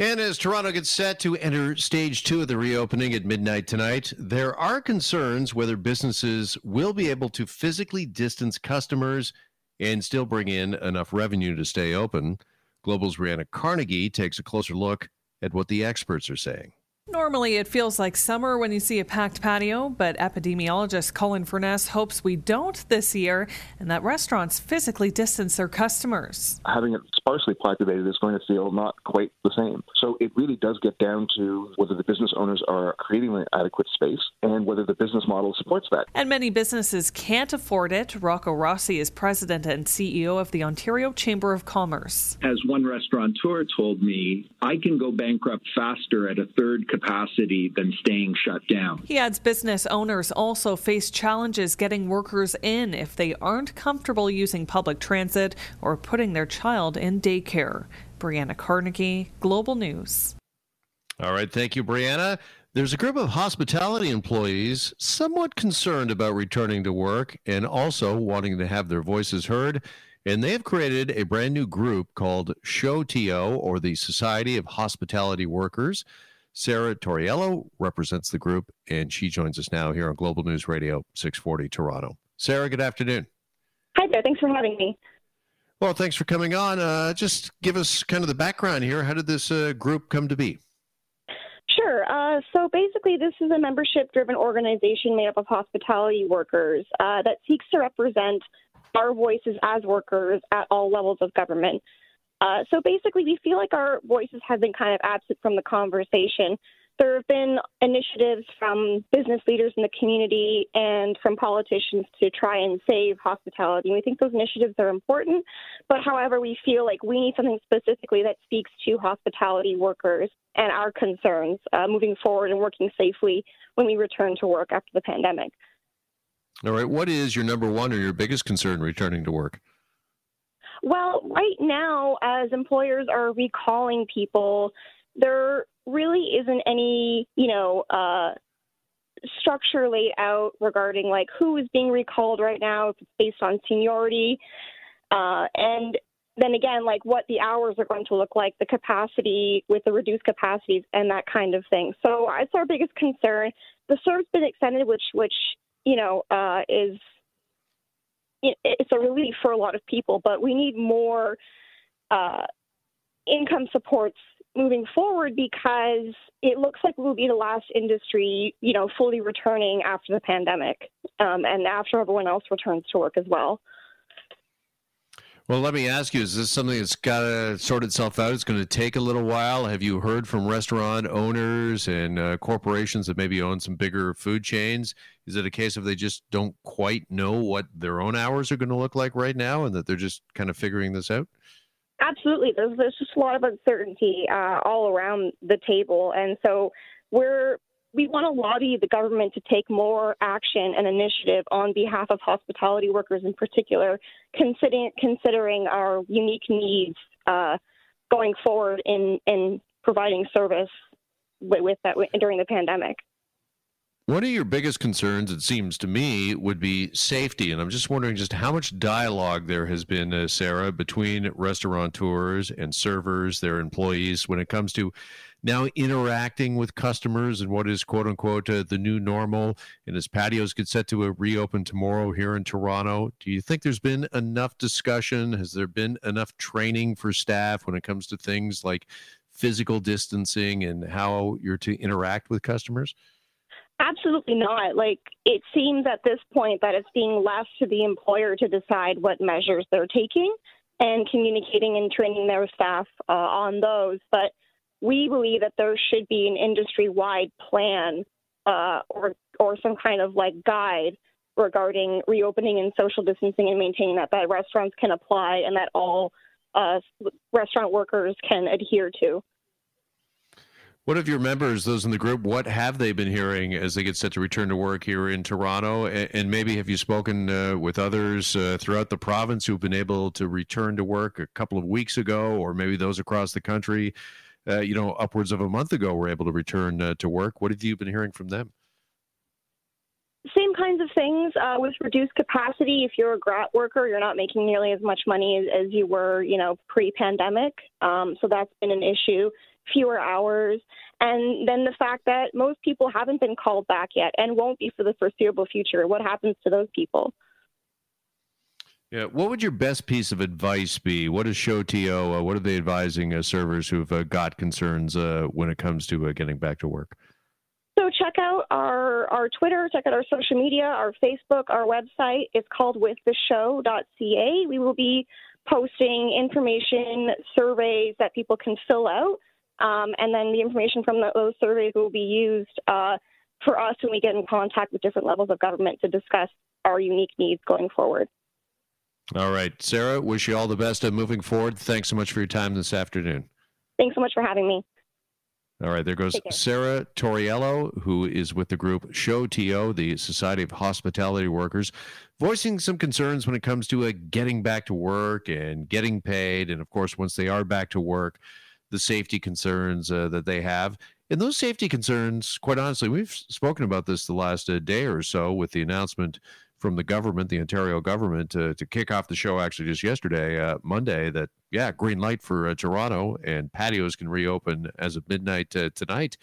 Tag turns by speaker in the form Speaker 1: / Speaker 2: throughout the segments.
Speaker 1: And as Toronto gets set to enter stage two of the reopening at midnight tonight, there are concerns whether businesses will be able to physically distance customers and still bring in enough revenue to stay open. Global's Brianna Carnegie takes a closer look at what the experts are saying.
Speaker 2: Normally, it feels like summer when you see a packed patio, but epidemiologist Colin Furness hopes we don't this year and that restaurants physically distance their customers.
Speaker 3: Having it sparsely populated is going to feel not quite the same. So it really does get down to whether the business owners are creating an adequate space and whether the business model supports that.
Speaker 2: And many businesses can't afford it. Rocco Rossi is president and CEO of the Ontario Chamber of Commerce.
Speaker 4: As one restaurateur told me, I can go bankrupt faster at a third capacity capacity than staying shut down.
Speaker 2: He adds business owners also face challenges getting workers in if they aren't comfortable using public transit or putting their child in daycare. Brianna Carnegie, Global News.
Speaker 1: All right, thank you, Brianna. There's a group of hospitality employees somewhat concerned about returning to work and also wanting to have their voices heard. And they have created a brand new group called SHOTO, or the Society of Hospitality Workers. Sarah Torriello represents the group, and she joins us now here on Global News Radio 640 Toronto. Sarah, good afternoon.
Speaker 5: Hi there. Thanks for having me.
Speaker 1: Well, thanks for coming on. Uh, just give us kind of the background here. How did this uh, group come to be?
Speaker 5: Sure. Uh, so basically, this is a membership driven organization made up of hospitality workers uh, that seeks to represent our voices as workers at all levels of government. Uh, so basically, we feel like our voices have been kind of absent from the conversation. There have been initiatives from business leaders in the community and from politicians to try and save hospitality. We think those initiatives are important, but however, we feel like we need something specifically that speaks to hospitality workers and our concerns uh, moving forward and working safely when we return to work after the pandemic.
Speaker 1: All right. What is your number one or your biggest concern returning to work?
Speaker 5: Well, right now, as employers are recalling people, there really isn't any, you know, uh, structure laid out regarding like who is being recalled right now, if it's based on seniority, uh, and then again, like what the hours are going to look like, the capacity with the reduced capacities, and that kind of thing. So it's our biggest concern. The CERB's been extended, which which you know uh, is it's a relief for a lot of people, but we need more uh, income supports moving forward because it looks like we'll be the last industry, you know, fully returning after the pandemic um, and after everyone else returns to work as well.
Speaker 1: Well, let me ask you: Is this something that's got to sort itself out? It's going to take a little while. Have you heard from restaurant owners and uh, corporations that maybe own some bigger food chains? Is it a case of they just don't quite know what their own hours are going to look like right now, and that they're just kind of figuring this out?
Speaker 5: Absolutely. There's, there's just a lot of uncertainty uh, all around the table, and so we're we want to lobby the government to take more action and initiative on behalf of hospitality workers in particular, considering considering our unique needs uh, going forward in in providing service with, with that during the pandemic.
Speaker 1: One of your biggest concerns, it seems to me, would be safety. And I'm just wondering just how much dialogue there has been, uh, Sarah, between restaurateurs and servers, their employees, when it comes to now interacting with customers and what is quote unquote uh, the new normal and as patios get set to uh, reopen tomorrow here in Toronto do you think there's been enough discussion has there been enough training for staff when it comes to things like physical distancing and how you're to interact with customers
Speaker 5: Absolutely not. Like it seems at this point that it's being left to the employer to decide what measures they're taking and communicating and training their staff uh, on those. But we believe that there should be an industry wide plan uh, or or some kind of like guide regarding reopening and social distancing and maintaining that that restaurants can apply and that all uh, restaurant workers can adhere to.
Speaker 1: What have your members, those in the group, what have they been hearing as they get set to return to work here in Toronto? And maybe have you spoken uh, with others uh, throughout the province who've been able to return to work a couple of weeks ago, or maybe those across the country? uh, you know, upwards of a month ago were able to return uh, to work. What have you been hearing from them?
Speaker 5: Same kinds of things uh, with reduced capacity. If you're a grat worker, you're not making nearly as much money as, as you were, you know, pre-pandemic. Um, so that's been an issue. Fewer hours, and then the fact that most people haven't been called back yet and won't be for the foreseeable future. What happens to those people?
Speaker 1: Yeah, what would your best piece of advice be? What is ShowTO? Uh, what are they advising uh, servers who've uh, got concerns uh, when it comes to uh, getting back to work?
Speaker 5: So check out our, our Twitter, check out our social media, our Facebook, our website. It's called withtheshow.ca. We will be posting information, surveys that people can fill out, um, and then the information from the, those surveys will be used uh, for us when we get in contact with different levels of government to discuss our unique needs going forward.
Speaker 1: All right. Sarah, wish you all the best of moving forward. Thanks so much for your time this afternoon.
Speaker 5: Thanks so much for having me.
Speaker 1: All right, there goes Sarah Torriello, who is with the group Show ShowTO, the Society of Hospitality Workers, voicing some concerns when it comes to uh, getting back to work and getting paid. And of course, once they are back to work, the safety concerns uh, that they have. And those safety concerns, quite honestly, we've spoken about this the last uh, day or so with the announcement from the government, the Ontario government, to, to kick off the show actually just yesterday, uh, Monday, that, yeah, green light for uh, Toronto and patios can reopen as of midnight uh, tonight.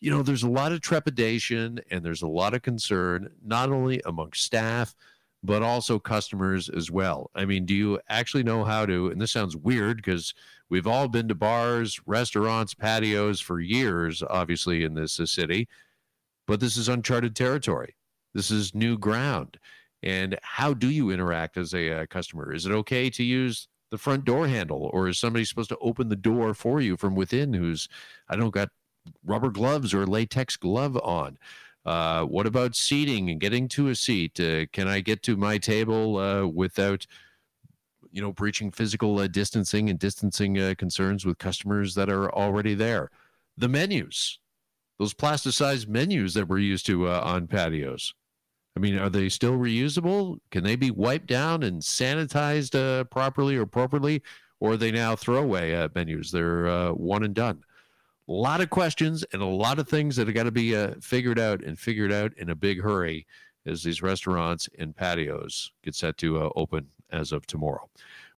Speaker 1: You know, there's a lot of trepidation and there's a lot of concern, not only among staff, but also customers as well. I mean, do you actually know how to? And this sounds weird because we've all been to bars, restaurants, patios for years, obviously, in this city, but this is uncharted territory. This is new ground. And how do you interact as a uh, customer? Is it okay to use the front door handle, or is somebody supposed to open the door for you from within who's, I don't got rubber gloves or latex glove on? Uh, what about seating and getting to a seat? Uh, can I get to my table uh, without, you know, breaching physical uh, distancing and distancing uh, concerns with customers that are already there? The menus, those plasticized menus that we're used to uh, on patios. I mean, are they still reusable? Can they be wiped down and sanitized properly or appropriately? Or are they now throwaway menus? They're one and done. A lot of questions and a lot of things that have got to be uh, figured out and figured out in a big hurry as these restaurants and patios get set to uh, open as of tomorrow.